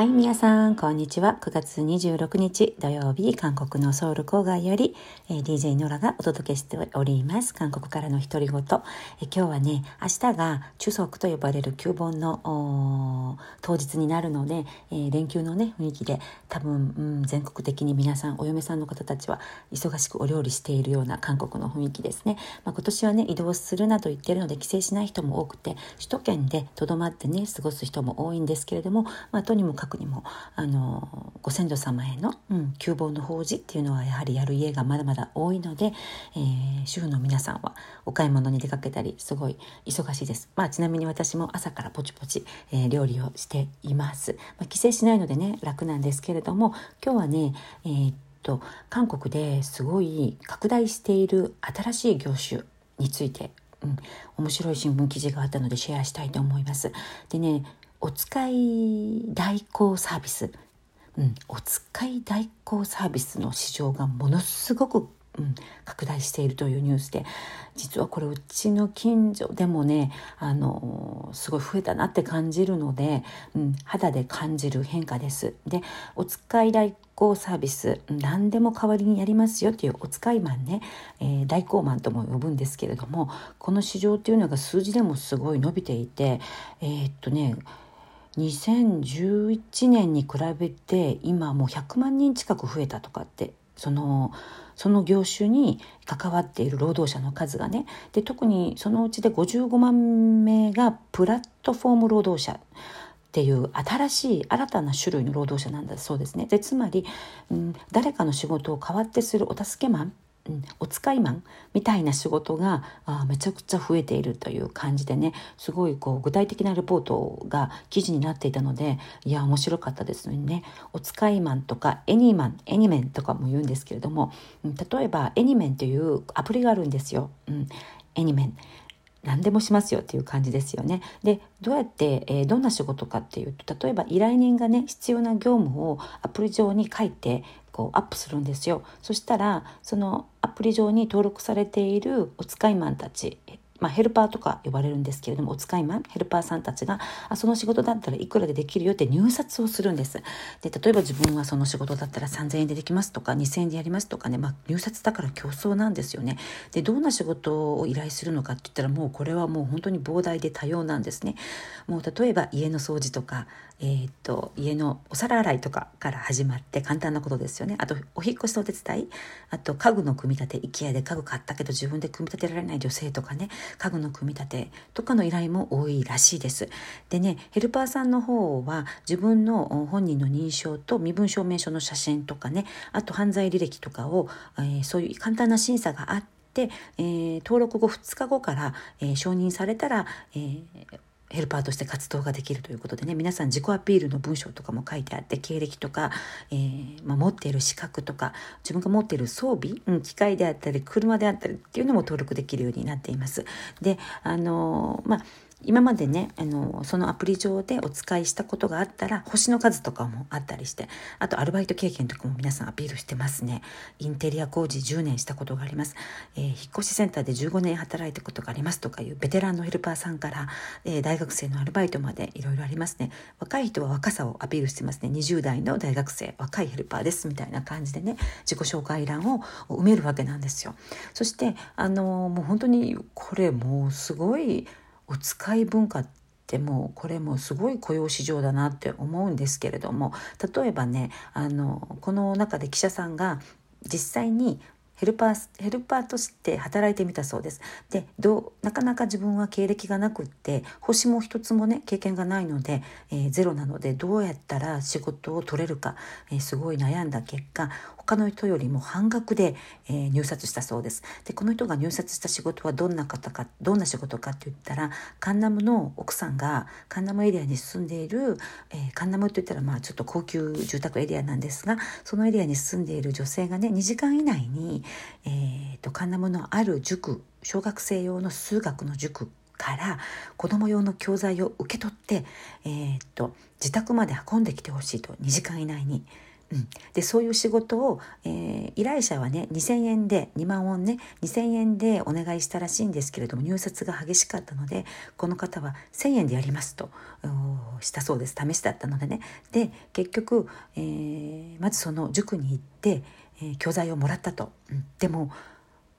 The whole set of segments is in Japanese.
はい、皆さん、こんにちは。9月26日土曜日、韓国のソウル郊外より、えー、DJ ノラがお届けしております。韓国からの独り言。え、今日はね、明日が中足と呼ばれる旧盆の当日になるので、えー、連休のね、雰囲気で、多分、うん、全国的に皆さん、お嫁さんの方たちは忙しくお料理しているような韓国の雰囲気ですね。まあ、今年はね、移動するなと言ってるので、帰省しない人も多くて、首都圏でとどまってね、過ごす人も多いんですけれども、まあ、とにもかくにもあのご先祖様への、うん、旧盆の法事っていうのはやはりやる家がまだまだ多いので、えー、主婦の皆さんはお買い物に出かけたりすごい忙しいです。まあ、ちなみに私も朝からポチポチ、えー、料理をしています。まあ、帰省しないのでね楽なんですけれども今日はね、えー、っと韓国ですごい拡大している新しい業種についてうん、面白い新聞記事があったのでシェアしたいと思います。でねお使い代行サービス、うん、お使い代行サービスの市場がものすごく、うん、拡大しているというニュースで実はこれうちの近所でもねあのすごい増えたなって感じるので、うん、肌で感じる変化です。でお使い代行サービス何でも代わりにやりますよっていうお使いマンね、えー、代行マンとも呼ぶんですけれどもこの市場っていうのが数字でもすごい伸びていてえー、っとね2011年に比べて今もう100万人近く増えたとかってそのその業種に関わっている労働者の数がねで特にそのうちで55万名がプラットフォーム労働者っていう新しい新たな種類の労働者なんだそうですね。でつまり、うん、誰かの仕事を代わってするお助けマンうん、お使いマンみたいな仕事があめちゃくちゃ増えているという感じでねすごいこう具体的なレポートが記事になっていたのでいや面白かったですのにね。お使いマンとかエニーマンエニメンとかも言うんですけれども、うん、例えばエニメンというアプリがあるんですよ、うん、エニメン。何でもしますよっていう感じですよね。でどうやって、えー、どんな仕事かっていうと例えば依頼人がね必要な業務をアプリ上に書いてこうアップするんですよ。そしたらそのアプリ上に登録されているお使いマンたちまあ、ヘルパーとか呼ばれるんですけれどもお使いマンヘルパーさんたちがあその仕事だったらいくらでできるよって入札をするんです。で例えば自分はその仕事だったら3,000円でできますとか2,000円でやりますとかね、まあ、入札だから競争なんですよね。でどんな仕事を依頼するのかって言ったらもうこれはもう本当に膨大で多様なんですね。もう例えば家の掃除とか、えー、っと家のお皿洗いとかから始まって簡単なことですよね。あとお引越しのお手伝い。あと家具の組み立て。IKEA で家具買ったけど自分で組み立てられない女性とかね。家具の組み立てとかの依頼も多いらしいです。でねヘルパーさんの方は自分の本人の認証と身分証明書の写真とかね。あと犯罪履歴とかを、えー、そういう簡単な審査があって、えー、登録後2日後から、え、承認されたら、えー、ヘルパーとして活動ができるということでね皆さん自己アピールの文章とかも書いてあって経歴とか、えー、まあ、持っている資格とか自分が持っている装備、うん、機械であったり車であったりっていうのも登録できるようになっています。であのー、まあ今までねあのそのアプリ上でお使いしたことがあったら星の数とかもあったりしてあとアルバイト経験とかも皆さんアピールしてますね。インテリア工事10年したことがあります、えー、引っ越しセンターで15年働いたことがありますとかいうベテランのヘルパーさんから、えー、大学生のアルバイトまでいろいろありますね。若い人は若さをアピールしてますね。20代の大学生若いヘルパーですみたいな感じでね自己紹介欄を埋めるわけなんですよ。そしてあのもう本当にこれもうすごいお使い文化ってもうこれもすごい雇用市場だなって思うんですけれども例えばねあのこの中で記者さんが実際にヘルパーヘルパーとして働いてみたそうです。でどうなかなか自分は経歴がなくって星も一つもね経験がないので、えー、ゼロなのでどうやったら仕事を取れるか、えー、すごい悩んだ結果他の人よりも半額で、えー、入札したそうです。でこの人が入札した仕事はどんな方かどんな仕事かって言ったらカンナムの奥さんがカンナムエリアに住んでいる、えー、カンナムって言ったらまあちょっと高級住宅エリアなんですがそのエリアに住んでいる女性がね2時間以内にえーと、カンナムのある塾小学生用の数学の塾から子ども用の教材を受け取って、えーと、自宅まで運んできてほしいと2時間以内に。うん、でそういう仕事を、えー、依頼者はね2,000円で2万ウォンね2,000円でお願いしたらしいんですけれども入札が激しかったのでこの方は1,000円でやりますとしたそうです。試しだったのでね。で結局、えー、まずその塾に行って、えー、教材をもらったと。うん、でも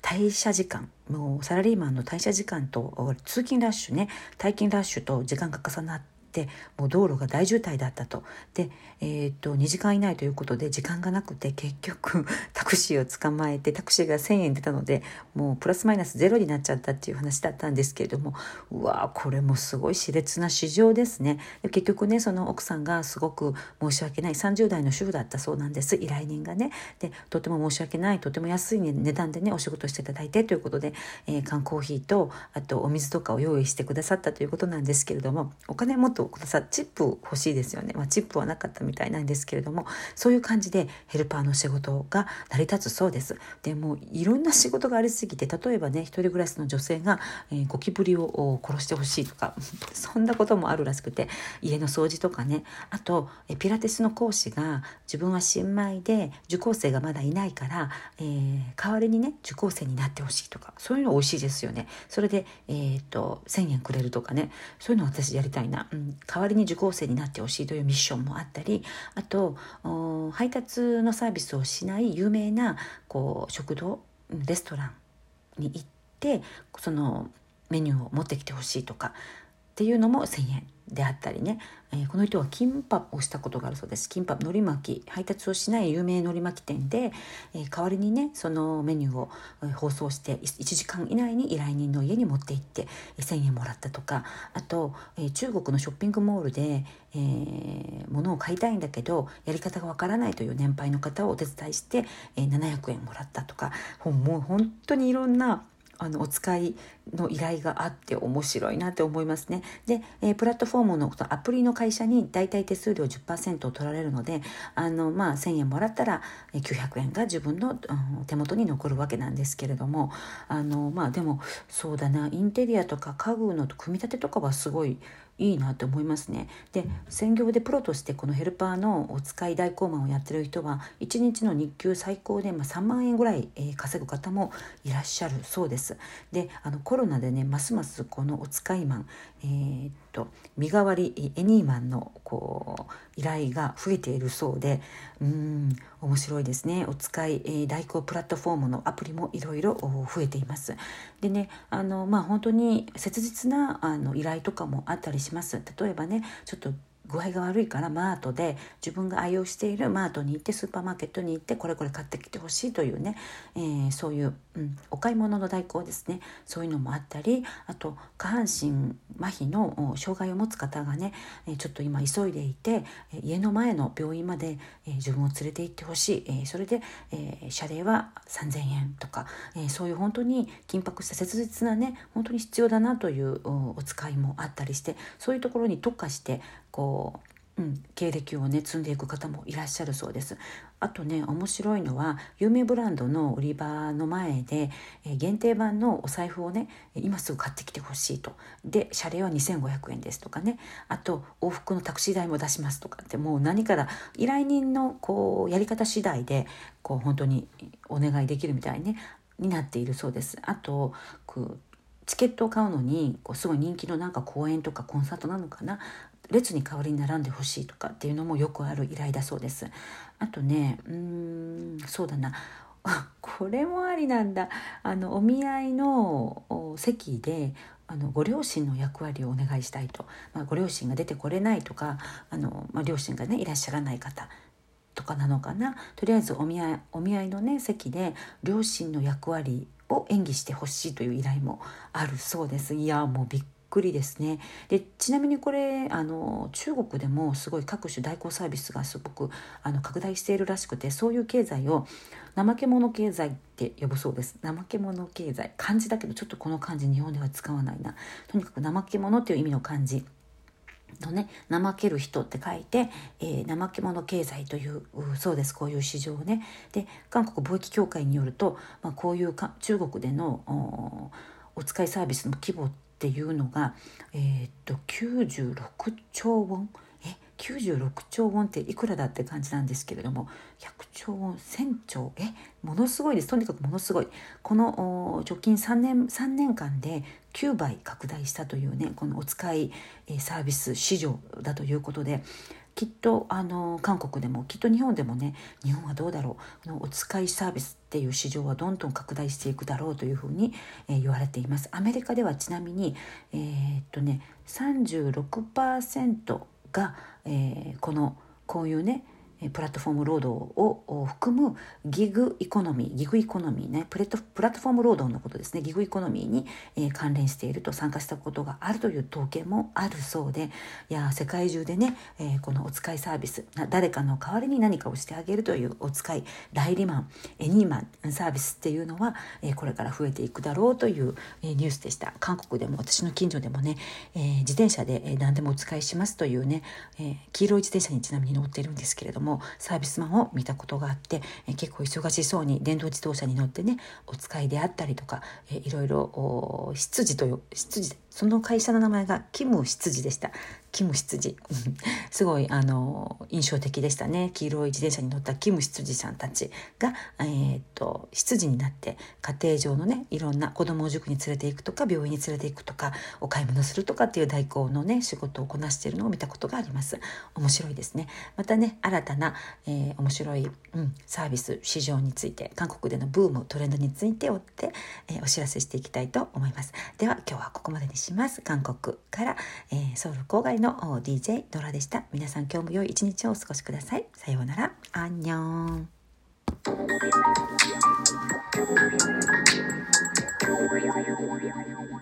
退社時間もうサラリーマンの退社時間と通勤ラッシュね退勤ラッシュと時間が重なってってもう道路が大渋滞だったと。で、えー、っと2時間以内ということで時間がなくて結局 タクシーを捕まえてタクシーが1,000円出たのでもうプラスマイナスゼロになっちゃったっていう話だったんですけれどもうわこれもすごい熾烈な市場ですね。結局ねその奥さんがすごく申し訳ない30代の主婦だったそうなんです。依頼人がね。でとても申し訳ないとても安い値段でねお仕事していただいてということで、えー、缶コーヒーとあとお水とかを用意してくださったということなんですけれどもお金もっととさチップ欲しいですよね、まあ、チップはなかったみたいなんですけれどもそういう感じでヘルパーの仕事が成り立つそうです。でもいろんな仕事がありすぎて例えばね一人暮らしの女性が、えー、ゴキブリを殺してほしいとか そんなこともあるらしくて家の掃除とかね。あとえピラティスの講師が自分は新米で受講生がまだいないから、えー、代わりにね受講生になってほしいとかそういうの美味しいですよね。それで、えーと、と1,000円くれるとかね。そういうの私やりたいな、うん、代わりに受講生になってほしいというミッションもあったりあと配達のサービスをしない有名なこう食堂レストランに行ってそのメニューを持ってきてほしいとかっていうのも1,000円であったりね、えー、この人はキンパをしたことがあるそうです。キンパ海苔巻き配達をしない有名海苔巻き店で、えー、代わりにねそのメニューを、えー、放送して1時間以内に依頼人の家に持って行って1,000円もらったとか。あと、え中国のショッピングモールで、えー、物を買いたいんだけどやり方がわからないという年配の方をお手伝いして、え700円もらったとか。もう本当にいろんなあのお使いの依頼があって面白いなって思いますね。で、えー、プラットフォームのアプリの会社に大体手数料10%を取られるのであの、まあ、1,000円もらったら900円が自分の、うん、手元に残るわけなんですけれどもあの、まあ、でもそうだなインテリアとか家具の組み立てとかはすごいいいなと思いますね。で専業でプロとしてこのヘルパーのお使い代行マンをやってる人は1日の日給最高で、まあ、3万円ぐらい、えー、稼ぐ方もいらっしゃるそうです。であのコロナでねますますこのお使いマン、えー、っと身代わりエニーマンのこう依頼が増えているそうでうん面白いですねお使い、えー、代行プラットフォームのアプリもいろいろ増えています。でねあのまあ本当に切実なあの依頼とかもあったりします。例えばねちょっと具合が悪いからマートで自分が愛用しているマートに行ってスーパーマーケットに行ってこれこれ買ってきてほしいというね、えー、そういう、うん、お買い物の代行ですね。そういうのもあったりあと下半身麻痺の障害を持つ方がねちょっと今急いでいて家の前の病院まで自分を連れて行ってほしい。それで謝礼は3,000円とかそういう本当に緊迫した切実なね本当に必要だなというお使いもあったりしてそういうところに特化してこううん、経歴をね積んでいく方もいらっしゃるそうです。あとね面白いのは有名ブランドの売り場の前で、限定版のお財布をね今すぐ買ってきてほしいとで謝礼は2500円ですとかねあと往復のタクシー代も出しますとかってもう何から依頼人のこうやり方次第でこう本当にお願いできるみたいねになっているそうです。あとチケットを買うのにこうすごい人気のなんか公演とかコンサートなのかな列に代わりに並んでほしいとかっていうのもよくある依頼だそうです。あとねうんそうだな。これもありなんだ。あのお見合いの席であのご両親の役割をお願いしたいと、まあ、ご両親が出てこれないとかあの、まあ、両親がねいらっしゃらない方。とかなのかな。とりあえずお見合いお見合いのね席で両親の役割を演技してほしいという依頼もあるそうです。いやもうびっくりですね。でちなみにこれあの中国でもすごい各種代行サービスがすごくあの拡大しているらしくてそういう経済を怠け者経済って呼ぶそうです。怠け者経済。漢字だけどちょっとこの漢字日本では使わないな。とにかく怠け者っていう意味の漢字。のね怠ける人って書いて、えー、怠け者経済というそうです。こういう市場をね。で韓国貿易協会によると、まあ、こういうか中国でのお使いサービスの規模っていうのが、えー、っと96兆ウォン？え？96兆ウォンっていくらだって感じなんですけれども100兆ウォン？1000兆？え？ものすごいです。とにかくものすごい。この直近3年 ,3 年間で9倍拡大したというねこのお使いサービス市場だということできっとあの韓国でもきっと日本でもね日本はどうだろうのお使いサービスっていう市場はどんどん拡大していくだろうというふうに、えー、言われています。アメリカではちなみにえー、っとね36%が、えー、このこういうねプラットフォーム労働を含むギグエコノミーギグエコノミーね。プレットプラットフォーム労働のことですね。ギグエコノミーに、え、関連していると参加したことがあるという統計もあるそうでいや世界中でね、えー、このお使いサービス誰かの代わりに何かをしてあげるというお使い代理マンエニーマンサービスっていうのは、えー、これから増えていくだろうという、えー、ニュースでした。韓国でも私の近所でもね、えー、自転車で、何でもお使いしますというね、えー、黄色い自転車にちなみに乗ってるんですけれどももサービスマンを見たことがあって、え結構忙しそうに電動自動車に乗ってねお使いであったりとか、えいろいろ執事という執事その会社の名前がキム執事でした。キム執事 すごいあの印象的でしたね。黄色い自転車に乗ったキム執事さんたちが、えー、っと執事になって家庭上のねいろんな子供を塾に連れていくとか病院に連れていくとかお買い物するとかっていう代行のね仕事をこなしているのを見たことがあります。面白いですね。またね新たな、えー、面白い、うん、サービス市場について韓国でのブームトレンドについて追って、えー、お知らせしていきたいと思います。では今日はここまでにします。韓国から、えー、ソウル郊外の DJ ドラでした。皆さん今日も良い一日をお過ごしください。さようなら。アンニョン。Thank you.